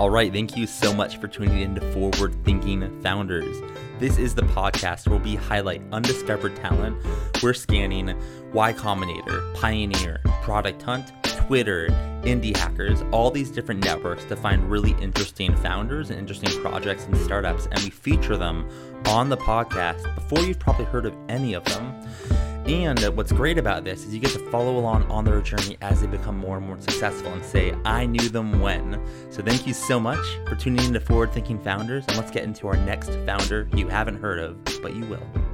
All right, thank you so much for tuning in to Forward Thinking Founders. This is the podcast where we highlight undiscovered talent. We're scanning Y Combinator, Pioneer, Product Hunt, Twitter, Indie Hackers, all these different networks to find really interesting founders and interesting projects and startups, and we feature them on the podcast before you've probably heard of any of them. And uh, what's great about this is you get to follow along on their journey as they become more and more successful and say, I knew them when. So thank you so much for tuning in to Forward Thinking Founders. And let's get into our next founder you haven't heard of, but you will.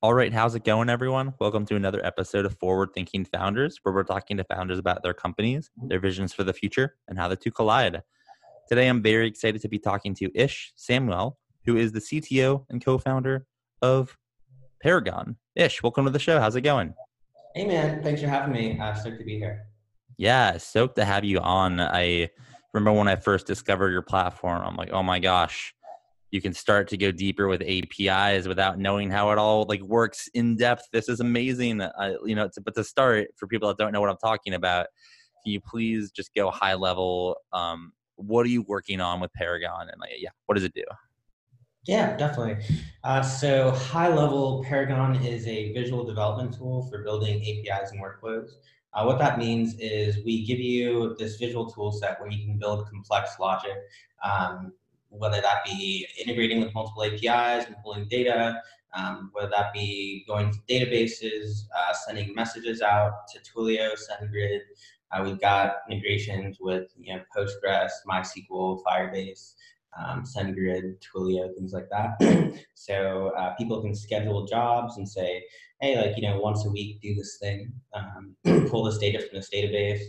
All right, how's it going, everyone? Welcome to another episode of Forward Thinking Founders, where we're talking to founders about their companies, their visions for the future, and how the two collide. Today, I'm very excited to be talking to Ish Samuel, who is the CTO and co-founder of Paragon. Ish, welcome to the show. How's it going? Hey, man. Thanks for having me. Uh, stoked to be here. Yeah, stoked to have you on. I remember when I first discovered your platform. I'm like, oh my gosh, you can start to go deeper with APIs without knowing how it all like works in depth. This is amazing. I, you know, to, but to start for people that don't know what I'm talking about, can you please just go high level? Um, what are you working on with Paragon, and like, yeah, what does it do? Yeah, definitely. Uh, so, high level, Paragon is a visual development tool for building APIs and workflows. Uh, what that means is we give you this visual tool set where you can build complex logic, um, whether that be integrating with multiple APIs and pulling data, um, whether that be going to databases, uh, sending messages out to Twilio, SendGrid, uh, we've got integrations with you know Postgres, MySQL, Firebase, um, SendGrid, Twilio, things like that. so uh, people can schedule jobs and say, hey, like you know, once a week, do this thing, um, pull this data from this database,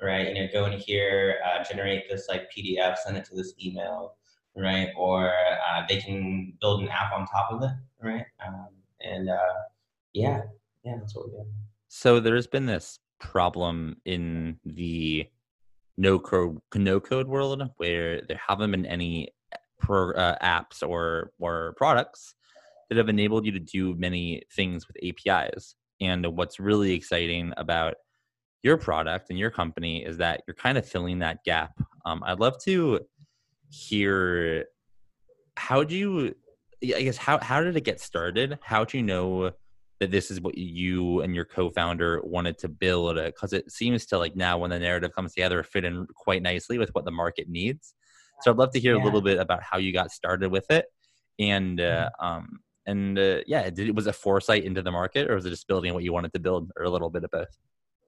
right? You know, go in here, uh, generate this like PDF, send it to this email, right? Or uh, they can build an app on top of it, right? Um, and uh, yeah, yeah, that's what we do. So there's been this problem in the no code no code world where there haven't been any pro, uh, apps or or products that have enabled you to do many things with APIs. And what's really exciting about your product and your company is that you're kind of filling that gap. Um, I'd love to hear how do you I guess how how did it get started? How do you know that this is what you and your co-founder wanted to build because it seems to like now when the narrative comes together fit in quite nicely with what the market needs so i'd love to hear yeah. a little bit about how you got started with it and uh, mm-hmm. um and uh, yeah did it was a foresight into the market or was it just building what you wanted to build or a little bit of both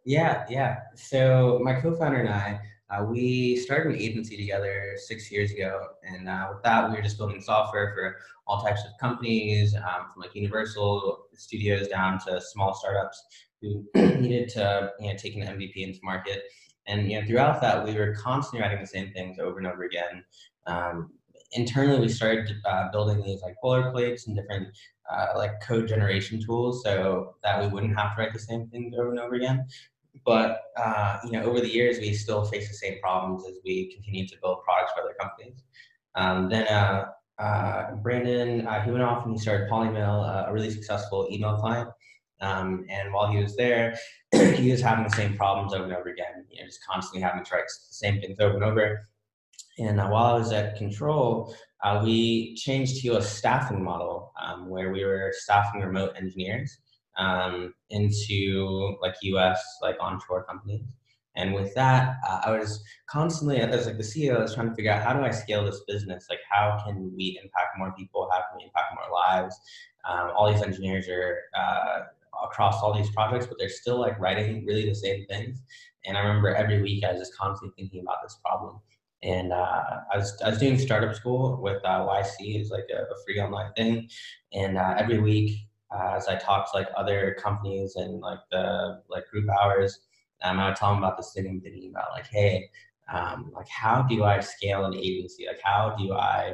yeah yeah so my co-founder and i uh, we started an agency together six years ago, and uh, with that, we were just building software for all types of companies, um, from like Universal studios down to small startups who needed to you know take an MVP into market. And you know, throughout that, we were constantly writing the same things over and over again. Um, internally, we started uh, building these like boilerplates and different uh, like code generation tools so that we wouldn't have to write the same things over and over again. But uh, you know, over the years, we still face the same problems as we continue to build products for other companies. Um, then uh, uh, Brandon, uh, he went off and he started Polymail, uh, a really successful email client. Um, and while he was there, he was having the same problems over and over again. You know, just constantly having to try the same things over and over. And uh, while I was at Control, we changed to a staffing model um, where we were staffing remote engineers um, into like US like onshore companies. And with that, uh, I was constantly, as like the CEO, I was trying to figure out how do I scale this business? Like, how can we impact more people? How can we impact more lives? Um, all these engineers are uh, across all these projects, but they're still like writing really the same things. And I remember every week I was just constantly thinking about this problem. And uh, I was I was doing startup school with uh, YC, it's like a, a, free online thing. And uh, every week uh, as I talked to like other companies and like the like group hours, um, I would tell them about this thing I'm thinking about, like, hey, um, like how do I scale an agency? Like how do I,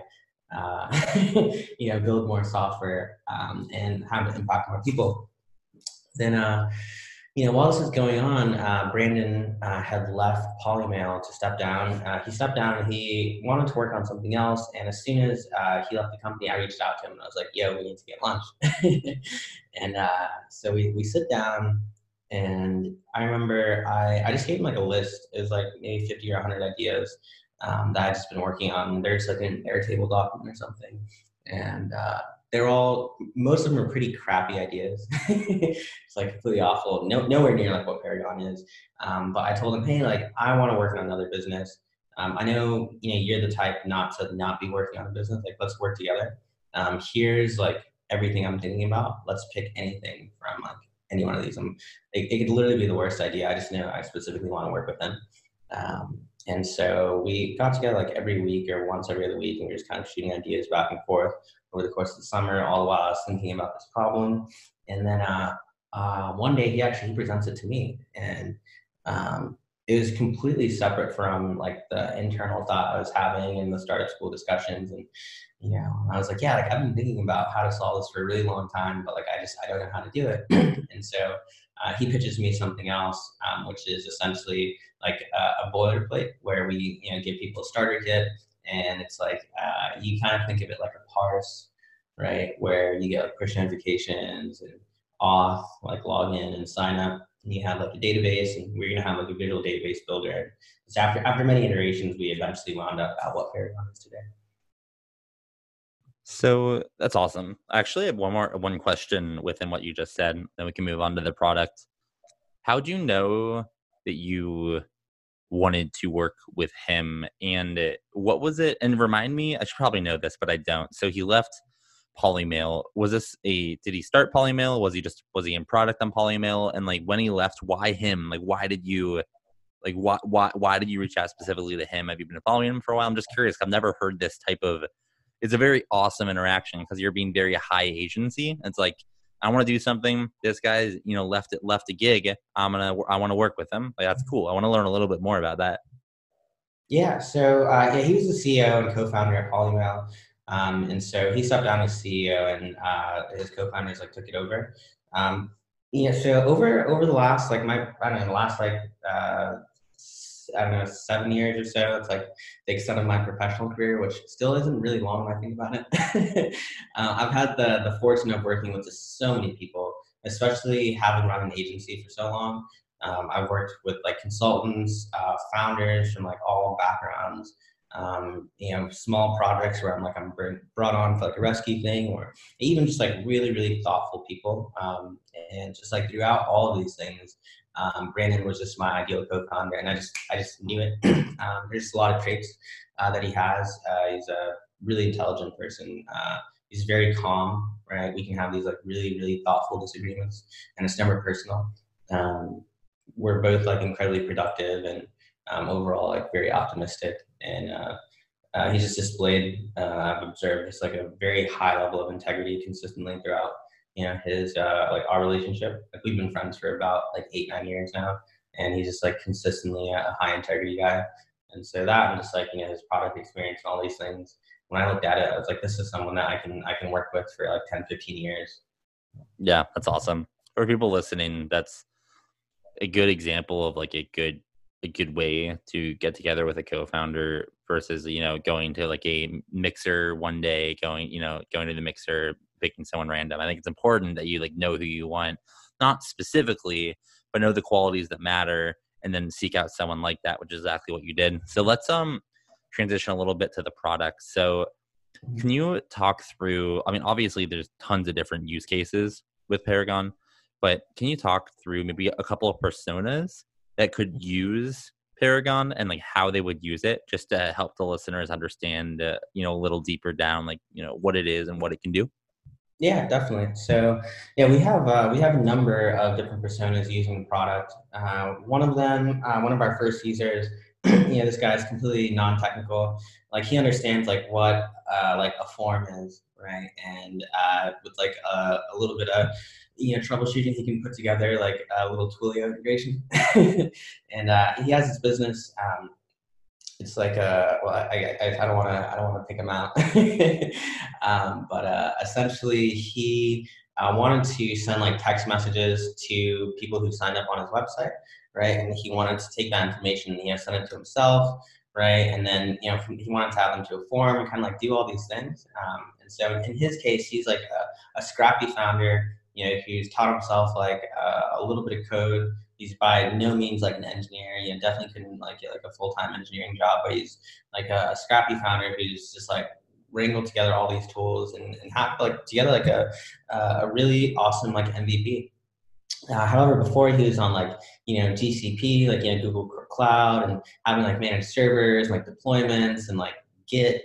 uh, you know, build more software um, and have it impact more people? Then uh, you know, while this was going on, uh, Brandon uh, had left Polymail to step down. Uh, he stepped down and he wanted to work on something else. And as soon as uh, he left the company, I reached out to him and I was like, yo, we need to get lunch. and uh, so we, we sit down And I remember I, I just gave him like a list. It was like maybe 50 or 100 ideas um, that I'd just been working on. There's like an Airtable document or something. And uh, they're all, most of them are pretty crappy ideas. it's like completely awful. No, nowhere near like what Paragon is. Um, but I told him, hey, like I want to work on another business. Um, I know, you know, you're the type not to not be working on a business. Like, let's work together. Um, here's like everything I'm thinking about. Let's pick anything from like any one of these. I'm, it, it could literally be the worst idea. I just know I specifically want to work with them. Um, and so we got together like every week or once every other week, and we were just kind of shooting ideas back and forth over the course of the summer. All the while I was thinking about this problem, and then uh, uh, one day he actually presents it to me, and um, it was completely separate from like the internal thought I was having in the startup school discussions, and you know, I was like, yeah, like I've been thinking about how to solve this for a really long time, but like I just I don't know how to do it. and so uh, he pitches me something else, um, which is essentially like a, a, boilerplate where we you know give people a starter kit, and it's like uh, you kind of think of it like a parse, right? Where you get like push notifications and auth, like log in and sign up. And you have like a database, and we're gonna have like a visual database builder. So after after many iterations, we eventually wound up at what Paragon is today. So that's awesome. Actually, I have one more one question within what you just said, then we can move on to the product. How do you know that you wanted to work with him and uh, what was it and remind me i should probably know this but i don't. So he left polymail. Was this a did he start polymail? Was he just was he in product on polymail? And like when he left why him? Like why did you like why why why did you reach out specifically to him? Have you been following him for a while? I'm just curious i've never heard this type of it's a very awesome interaction because you're being very high agency. It's like I want to do something. This guy's you know left it left a gig. I'm gonna I want to work with him. Like that's cool. I want to learn a little bit more about that. Yeah. So uh, yeah, he was the CEO and co-founder at Polymail. Um, and so he stepped down as CEO, and uh, his co-founders like took it over. Um, yeah. So over over the last like my I don't know the last like uh, I don't know, seven years or so. It's like the extent of my professional career, which still isn't really long when I think about it. uh, I've had the, the fortune of working with just so many people, especially having run an agency for so long. Um, I've worked with like consultants, uh, founders from like all backgrounds, um, you know, small projects where I'm like, I'm brought on for like a rescue thing or even just like really, really thoughtful people. Um, and just like throughout all of these things, um, Brandon was just my ideal co-founder, and I just I just knew it. um, there's a lot of traits uh, that he has. Uh, he's a really intelligent person. Uh, he's very calm, right? We can have these like really really thoughtful disagreements, and it's never personal. Um, we're both like incredibly productive and um, overall like very optimistic, and uh, uh, he's just displayed. Uh, I've observed just like a very high level of integrity consistently throughout you know his uh, like our relationship. Like we've been friends for about like eight nine years now, and he's just like consistently a high integrity guy. And so that and just like you know his product experience and all these things. When I looked at it, I was like, this is someone that I can I can work with for like 10, 15 years. Yeah, that's awesome. For people listening, that's a good example of like a good a good way to get together with a co-founder versus you know going to like a mixer one day going you know going to the mixer picking someone random. I think it's important that you like know who you want, not specifically, but know the qualities that matter, and then seek out someone like that, which is exactly what you did. So let's um transition a little bit to the product. So can you talk through? I mean, obviously there's tons of different use cases with Paragon, but can you talk through maybe a couple of personas that could use Paragon and like how they would use it, just to help the listeners understand, uh, you know, a little deeper down, like you know what it is and what it can do. Yeah, definitely. So, yeah, we have uh, we have a number of different personas using the product. Uh, one of them, uh, one of our first users, you know, this guy is completely non-technical. Like he understands like what uh, like a form is, right? And uh, with like a, a, little bit of you know troubleshooting, he can put together like a little Twilio integration. and uh, he has his business. Um, it's like a well I, I, I don't want to I don't want to pick him out, um, but uh, essentially he uh, wanted to send like text messages to people who signed up on his website, right? And he wanted to take that information and know send it to himself, right? And then you know he wanted to have them to a form and kind of like do all these things. Um, and so in his case, he's like a, a scrappy founder You know, he's taught himself like uh, a little bit of code. He's by no means like an engineer. You definitely couldn't like get like a full time engineering job, but he's like a, a scrappy founder who's just like wrangled together all these tools and, and have like together like a a really awesome like MVP. Uh, however, before he was on like you know GCP, like you know Google Cloud, and having like managed servers, like deployments, and like Git,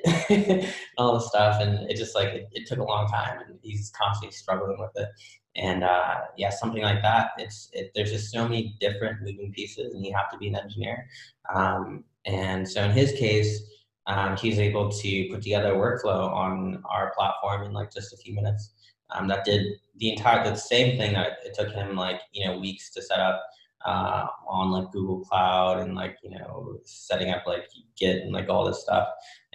all this stuff, and it just like it, it, took a long time, and he's constantly struggling with it. And uh, yeah, something like that. It's it, there's just so many different moving pieces, and you have to be an engineer. Um, and so in his case, um, he's able to put together a workflow on our platform in like just a few minutes. Um, that did the entire the same thing that it took him like you know weeks to set up uh, on like Google Cloud and like you know setting up like Git and like all this stuff.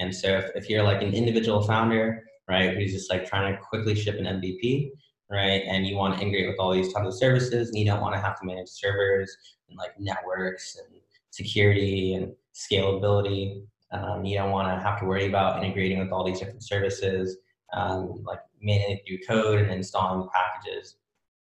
And so if, if you're like an individual founder, right, who's just like trying to quickly ship an MVP, right, and you want to integrate with all these types of services, and you don't want to have to manage servers and like networks and security and scalability. Um, you don't want to have to worry about integrating with all these different services, um, like managing through code and installing packages.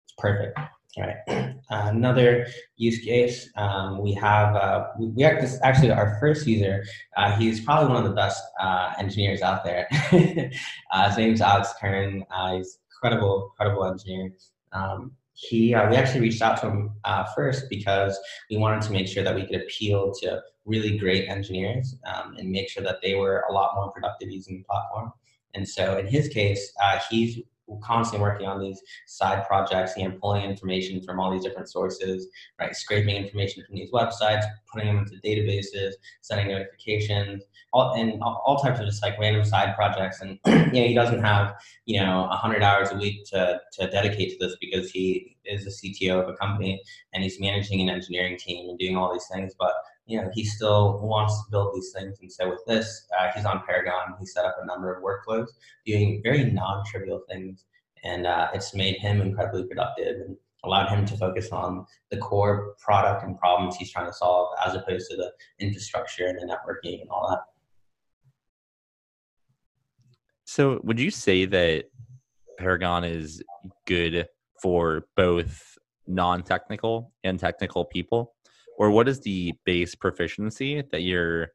It's perfect. Right. Uh, another use case, um, we have, uh, we, this, actually our first user, uh, he's probably one of the best uh, engineers out there. Uh, his name's Alex Kern. Uh, he's incredible, incredible engineer. Um, he, we actually reached out to him first because we wanted to make sure that we could appeal to really great engineers um, and make sure that they were a lot more productive using the platform. And so in his case, he's constantly working on these side projects, know, pulling information from all these different sources, right? Scraping information from these websites, putting them into databases, sending notifications, all and all types of just like random side projects. And you know, he doesn't have you know hundred hours a week to to dedicate to this because he is the CTO of a company and he's managing an engineering team and doing all these things, but you know, he still wants to build these things. And so with this, uh, he's on Paragon. He set up a number of workflows doing very non-trivial things. And uh, it's made him incredibly productive and allowed him to focus on the core product and problems he's trying to solve as opposed to the infrastructure and the networking and all that. So would you say that Paragon is good for both non-technical and technical people? Or what is the base proficiency that your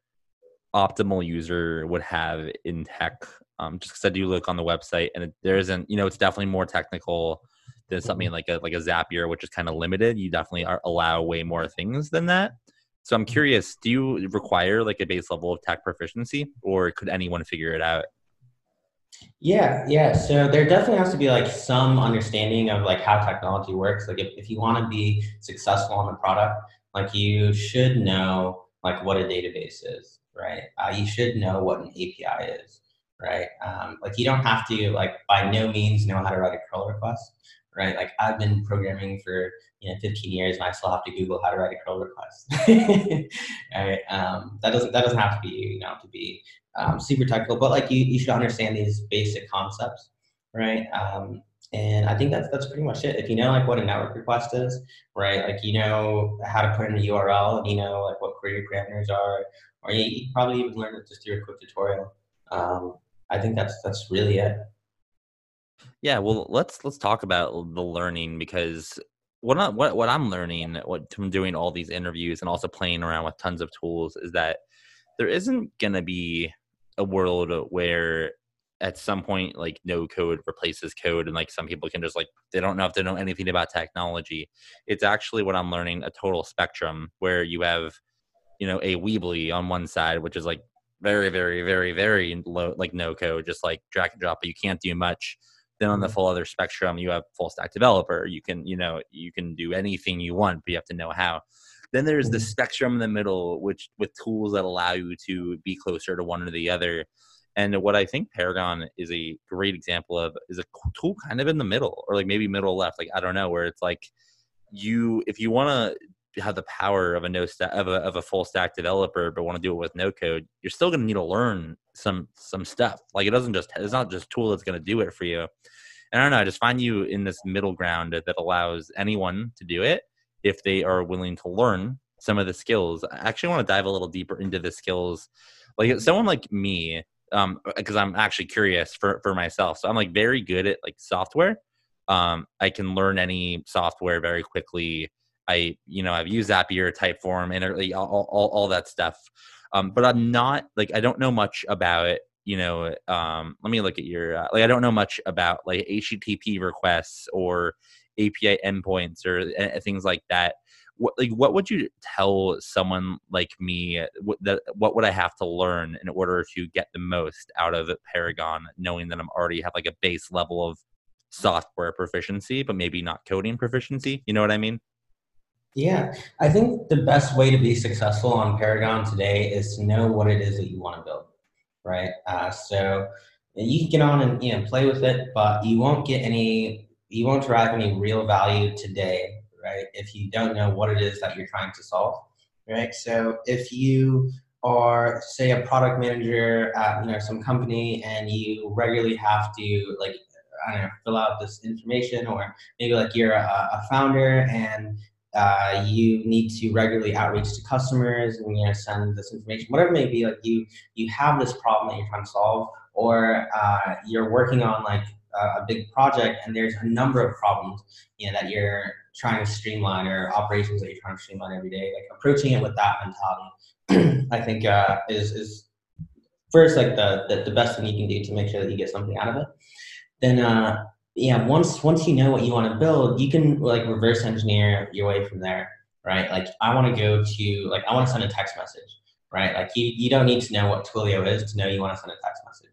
optimal user would have in tech? Um, just because I do look on the website and it, there isn't, you know, it's definitely more technical than something mm-hmm. like a like a Zapier, which is kind of limited. You definitely are, allow way more things than that. So I'm curious, do you require like a base level of tech proficiency, or could anyone figure it out? Yeah, yeah. So there definitely has to be like some understanding of like how technology works. Like if, if you want to be successful on the product, like you should know like what a database is, right? Uh, you should know what an API is, right? Um, like you don't have to like by no means know how to write a curl request, right? Like I've been programming for you know 15 years and I still have to Google how to write a curl request. right? Um, that doesn't that doesn't have to be you know to be um, super technical, but like you, you should understand these basic concepts, right? Um, and I think that's that's pretty much it. If you know like what a network request is, right? Like you know how to put in a URL, and you know like what query parameters are, or you, probably even learn it just through a quick tutorial. Um, I think that's that's really it. Yeah, well, let's let's talk about the learning because what I, what what I'm learning what from doing all these interviews and also playing around with tons of tools is that there isn't gonna be a world where at some point like no code replaces code and like some people can just like they don't know if they know anything about technology. It's actually what i'm learning a total spectrum where you have you know a weebly on one side which is like very very very very low like no code just like drag and drop but you can't do much. Then on the mm-hmm. full other spectrum you have full stack developer. You can you know you can do anything you want but you have to know how. Then there's the mm-hmm. spectrum in the middle which with tools that allow you to be closer to one or the other and what I think Paragon is a great example of is a tool kind of in the middle, or like maybe middle left. Like I don't know, where it's like you if you want to have the power of a no stack of a, of a full stack developer, but want to do it with no code, you're still going to need to learn some some stuff. Like it doesn't just it's not just tool that's going to do it for you. And I don't know, I just find you in this middle ground that allows anyone to do it if they are willing to learn some of the skills. I actually want to dive a little deeper into the skills. Like someone like me um because i'm actually curious for for myself so i'm like very good at like software Um, I can learn any software very quickly. I, you know, I've used Zapier, Typeform, and all, all, all that stuff. Um, but I'm not like I don't know much about it. You know, um, let me look at your uh, like I don't know much about like HTTP requests or API endpoints or uh, things like that. What like what would you tell someone like me? What that what would I have to learn in order to get the most out of Paragon, knowing that I'm already have like a base level of software proficiency, but maybe not coding proficiency. You know what I mean? Yeah, I think the best way to be successful on Paragon today is to know what it is that you want to build, right? Uh, so you can get on and you know play with it, but you won't get any, you won't derive any real value today, right? If you don't know what it is that you're trying to solve, right? So if you are say a product manager at you know some company and you regularly have to like I don't know fill out this information or maybe like you're a, a founder and uh, you need to regularly outreach to customers and you know send this information whatever it may be like you you have this problem that you're trying to solve or uh, you're working on like a, big project and there's a number of problems you know that you're trying to streamline or operations that you're trying to streamline every day like approaching it with that mentality i think uh, is is first like the, the, the best thing you can do to make sure that you get something out of it then uh, yeah, once once you know what you want to build, you can like reverse engineer your way from there, right? Like I want to go to like I want to send a text message, right? Like you you don't need to know what Twilio is to know you want to send a text message,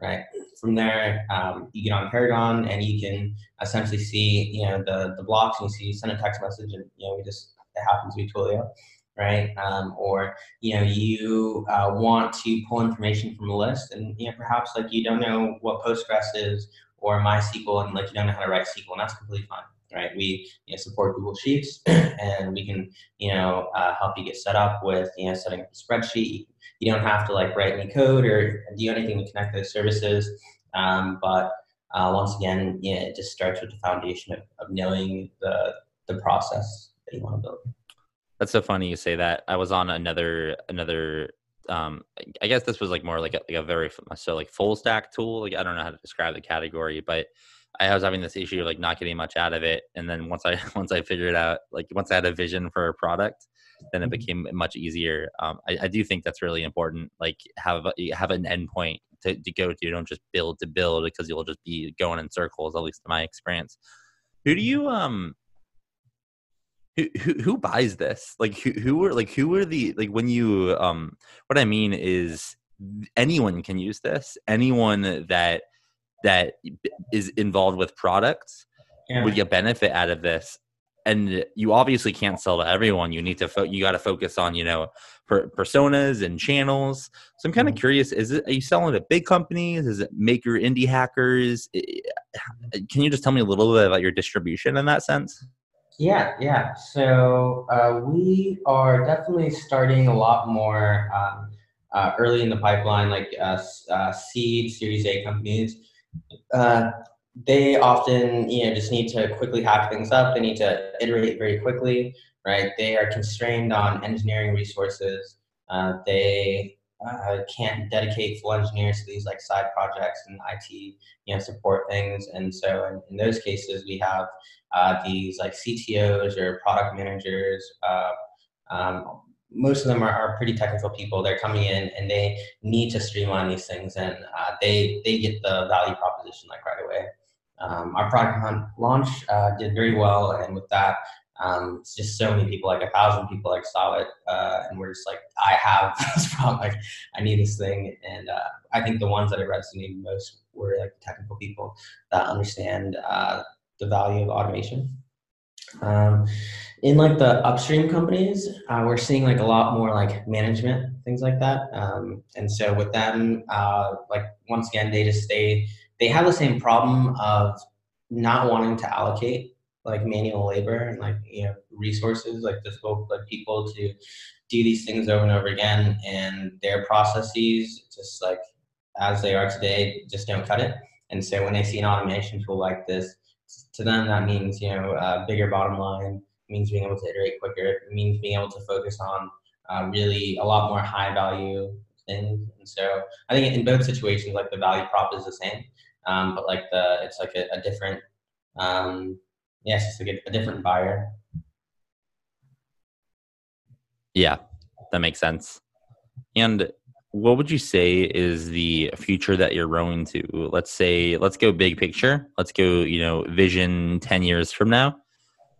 right? From there, um, you get on Paragon and you can essentially see you know the the blocks and you see send a text message and you know we just it happens to be Twilio, right? Um, or you know you uh, want to pull information from a list and you know perhaps like you don't know what Postgres is or MySQL and like you don't know how to write SQL, and that's completely fine, right? We you know, support Google Sheets, and we can you know uh, help you get set up with you know setting up a spreadsheet. You don't have to like write any code or do anything to connect those services, um, but uh, once again, yeah, it just starts with the foundation of, of knowing the the process that you want to build. That's so funny you say that. I was on another another um, I guess this was like more like a, like a very so like full stack tool. Like I don't know how to describe the category, but I was having this issue of like not getting much out of it. And then once I once I figured out like once I had a vision for a product, then it mm-hmm. became much easier. Um, I, I, do think that's really important. Like have a, have an endpoint to, to go to. You don't just build to build because you'll just be going in circles. At least in my experience. Who do you um who, who buys this like who, who are like who are the like when you um what i mean is anyone can use this anyone that that is involved with products yeah. would get benefit out of this and you obviously can't sell to everyone you need to fo- you got to focus on you know per- personas and channels so i'm kind of mm-hmm. curious is it are you selling to big companies is it maker indie hackers can you just tell me a little bit about your distribution in that sense yeah, yeah. So uh, we are definitely starting a lot more um, uh, early in the pipeline, like uh, uh seed, Series A companies. Uh, they often, you know, just need to quickly hack things up. They need to iterate very quickly, right? They are constrained on engineering resources. Uh, they can't dedicate full engineers to these like side projects and IT, you know, support things. And so in, in those cases, we have uh, these like CTOs or product managers. Uh, um, most of them are, are, pretty technical people. They're coming in and they need to streamline these things, and uh, they they get the value proposition like right away. Um, our product launch uh, did very well, and with that, um, it's just so many people, like a thousand people, like saw it, uh, and we're just like, I have this problem, like I need this thing, and uh, I think the ones that it resonated most were like technical people that understand uh, the value of automation. Um, in like the upstream companies, uh, we're seeing like a lot more like management things like that, um, and so with them, uh, like once again, they just they they have the same problem of not wanting to allocate like manual labor and like you know resources like difficult like people to do these things over and over again. And their processes just like as they are today just don't cut it. And so when they see an automation tool like this to them that means you know a bigger bottom line means being able to iterate quicker it means being able to focus on uh, really a lot more high value things and so i think in both situations like the value prop is the same um, but like the it's like a, a different Um, yeah, it's like a, a different buyer. Yeah, that makes sense. And what would you say is the future that you're rowing to? Let's say, let's go big picture. Let's go, you know, vision 10 years from now.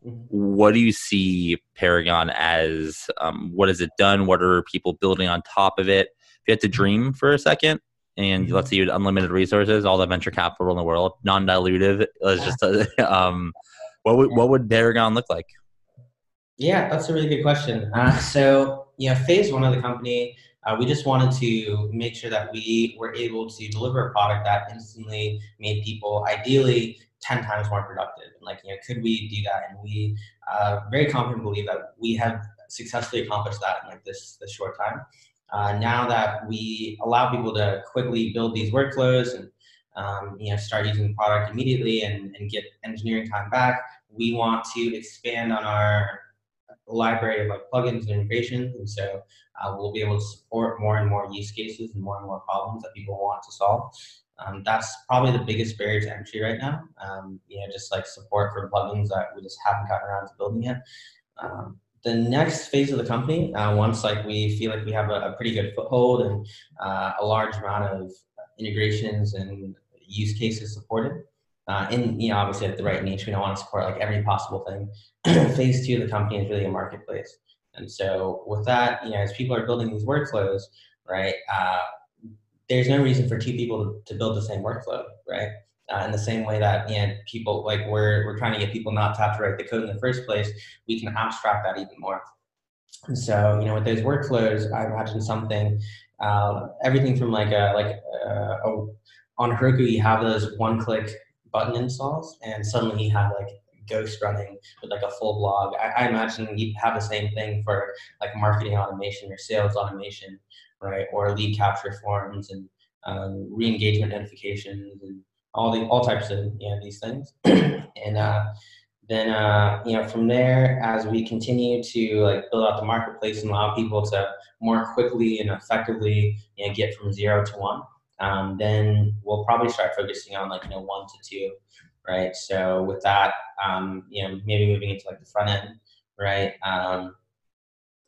Mm-hmm. What do you see Paragon as? Um, what has it done? What are people building on top of it? If you had to dream for a second, and mm-hmm. let's say you had unlimited resources, all the venture capital in the world, non-dilutive, let's just, um, what would what would Paragon look like? Yeah, that's a really good question. Uh, so, you know, phase one of the company uh, we just wanted to make sure that we were able to deliver a product that instantly made people ideally 10 times more productive. And like, you know, could we do that? And we uh, very confidently believe that we have successfully accomplished that in like this, this short time. Uh, now that we allow people to quickly build these workflows and um, you know start using the product immediately and, and get engineering time back, we want to expand on our library of like plugins and integrations. And so uh, we'll be able to support more and more use cases and more and more problems that people want to solve. Um, that's probably the biggest barrier to entry right now. Um, you know, just like support for plugins that we just haven't gotten around to building yet. Um, the next phase of the company, uh, once like we feel like we have a, a pretty good foothold and uh, a large amount of integrations and use cases supported, uh, you know obviously at the right niche, we don't want to support like every possible thing. phase two of the company is really a marketplace. And so with that, you know, as people are building these workflows, right, uh, there's no reason for two people to, build the same workflow, right? Uh, in the same way that you know, people like we're we're trying to get people not to have to write the code in the first place, we can abstract that even more. And so you know, with those workflows, I imagine something, uh, everything from like a like a, a, on Heroku, you have those one-click button installs, and suddenly you have like Ghost running with like a full blog. I, I imagine you have the same thing for like marketing automation or sales automation, right? Or lead capture forms and um, re-engagement notifications and all the all types of you know these things. and uh, then uh, you know from there, as we continue to like build out the marketplace and allow people to more quickly and effectively you know, get from zero to one, um, then we'll probably start focusing on like you know one to two right? So with that, um, you know, maybe moving into like the front end, right?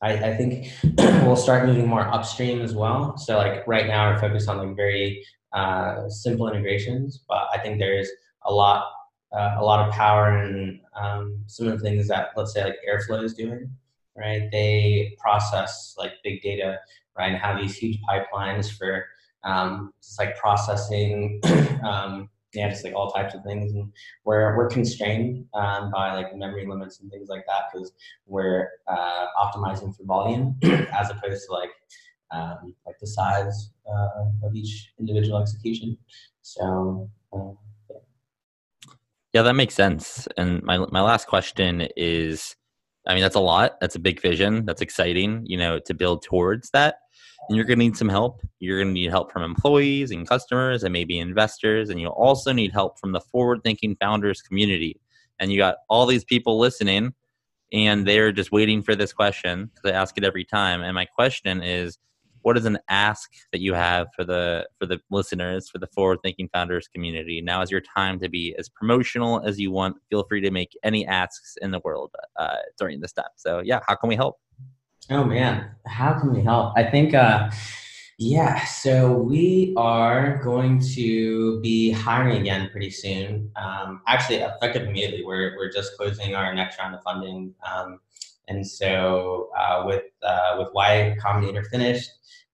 I, I think we'll start moving more upstream as well. So like right now we're focused on like very uh, simple integrations, but I think there's a lot, uh, a lot of power in um, some of the things that let's say like Airflow is doing, right? They process like big data, right, and have these huge pipelines for um, just like processing um, yeah, just like all types of things. And we're, we're constrained um, by like memory limits and things like that because we're uh, optimizing for volume as opposed to like um, like the size uh, of each individual execution. So. Uh, yeah. yeah, that makes sense. And my my last question is, I mean, that's a lot. That's a big vision. That's exciting. You know, to build towards that and you're going to need some help. You're going to need help from employees and customers and maybe investors. And you'll also need help from the forward thinking founders community. And you got all these people listening and they're just waiting for this question because I ask it every time. And my question is, what is an ask that you have for the for the listeners for the forward thinking founders community now is your time to be as promotional as you want feel free to make any asks in the world uh, during this step so yeah how can we help Oh man, how can we help? I think, uh, yeah. So we are going to be hiring again pretty soon. Um, actually, effective immediately. We're we're just closing our next round of funding, um, and so uh, with uh, with Y Combinator finished,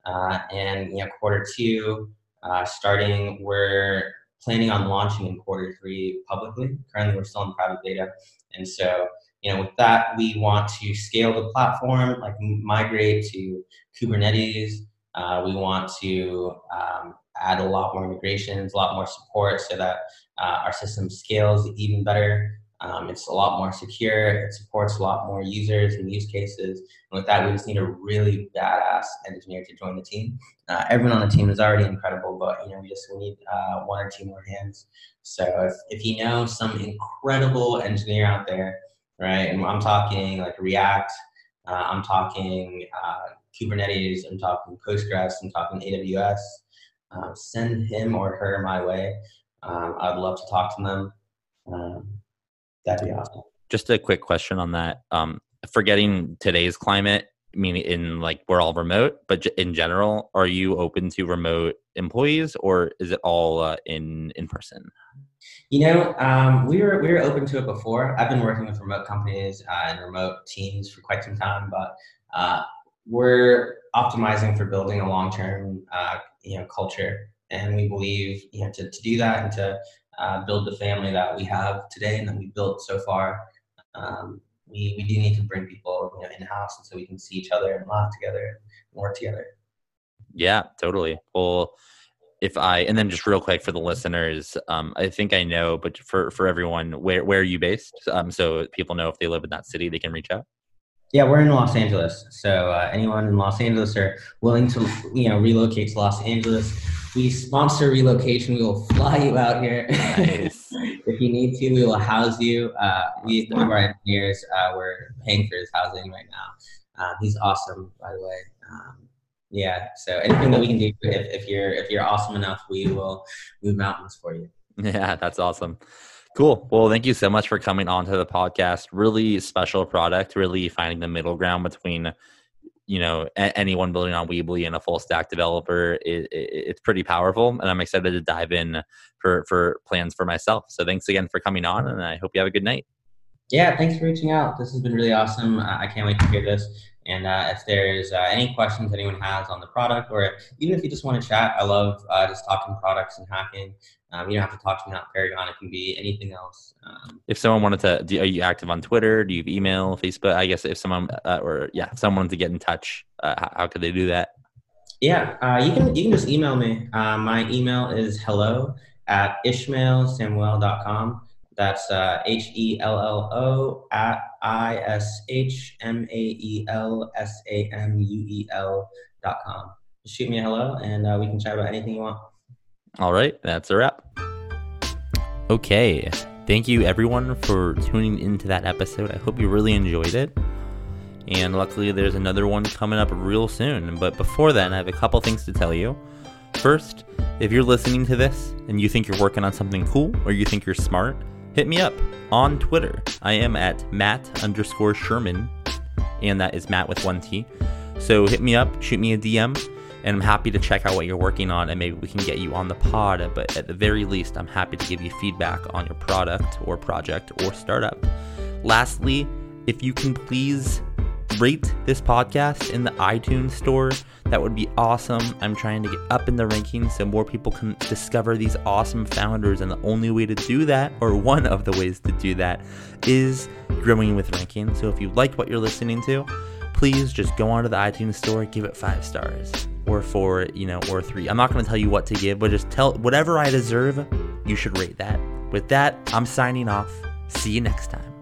uh, and you know quarter two uh, starting, we're planning on launching in quarter three publicly. Currently, we're still in private beta, and so you know, with that, we want to scale the platform, like migrate to Kubernetes. Uh, we want to um, add a lot more integrations, a lot more support so that uh, our system scales even better. Um, it's a lot more secure. It supports a lot more users and use cases. And with that, we just need a really badass engineer to join the team. Uh, everyone on the team is already incredible, but you know we just need uh, one or two more hands. So if, if you know some incredible engineer out there right? And I'm talking like React, uh, I'm talking uh, Kubernetes, I'm talking Postgres, I'm talking AWS. Um, send him or her my way. Um, I'd love to talk to them. Um, That'd be awesome. Just a quick question on that. Um, forgetting today's climate, meaning in like we're all remote, but in general, are you open to remote employees or is it all uh, in in person? You know, um, we were we were open to it before. I've been working with remote companies uh, and remote teams for quite some time, but uh, we're optimizing for building a long term uh, you know culture, and we believe you know to, to do that and to uh, build the family that we have today and that we built so far. Um, we, we do need to bring people you know in house and so we can see each other and laugh together and work together. Yeah, totally. Well, if I and then just real quick for the listeners, um, I think I know, but for for everyone, where where are you based? Um, so people know if they live in that city, they can reach out. Yeah, we're in Los Angeles. So uh, anyone in Los Angeles are willing to you know relocate to Los Angeles, we sponsor relocation. We will fly you out here. Nice. if you need to, we will house you. Uh, we one of our engineers, uh, we're paying for his housing right now. Uh, he's awesome, by the way. Um, yeah. So anything that we can do, if, if you're if you're awesome enough, we will move mountains for you. Yeah, that's awesome. Cool. Well, thank you so much for coming on to the podcast. Really special product. Really finding the middle ground between you know a- anyone building on Weebly and a full stack developer. It, it, it's pretty powerful, and I'm excited to dive in for for plans for myself. So thanks again for coming on, and I hope you have a good night. Yeah, thanks for reaching out. This has been really awesome. I can't wait to hear this. And uh, if there's uh, any questions anyone has on the product, or even if you just want to chat, I love uh, just talking products and hacking. Um, you don't have to talk to me on Paragon. It can be anything else. Um, if someone wanted to, do, are you active on Twitter? Do you have email, Facebook? I guess if someone, uh, or yeah, if someone wanted to get in touch, uh, how, how, could they do that? Yeah, uh, you can you can just email me. my email is hello at ishmaelsamuel.com. That's uh, H E L L O at I S H M A E L S A M U E L dot com. Shoot me a hello and uh, we can chat about anything you want. All right, that's a wrap. Okay, thank you everyone for tuning into that episode. I hope you really enjoyed it. And luckily, there's another one coming up real soon. But before then, I have a couple things to tell you. First, if you're listening to this and you think you're working on something cool or you think you're smart, hit me up on Twitter. I am at Matt underscore Sherman, and that is Matt with one T. So hit me up, shoot me a DM, and I'm happy to check out what you're working on, and maybe we can get you on the pod. But at the very least, I'm happy to give you feedback on your product or project or startup. Lastly, if you can please rate this podcast in the iTunes store. That would be awesome. I'm trying to get up in the rankings so more people can discover these awesome founders. And the only way to do that, or one of the ways to do that, is growing with ranking. So if you like what you're listening to, please just go onto the iTunes store, give it five stars or four, you know, or three. I'm not going to tell you what to give, but just tell whatever I deserve, you should rate that. With that, I'm signing off. See you next time.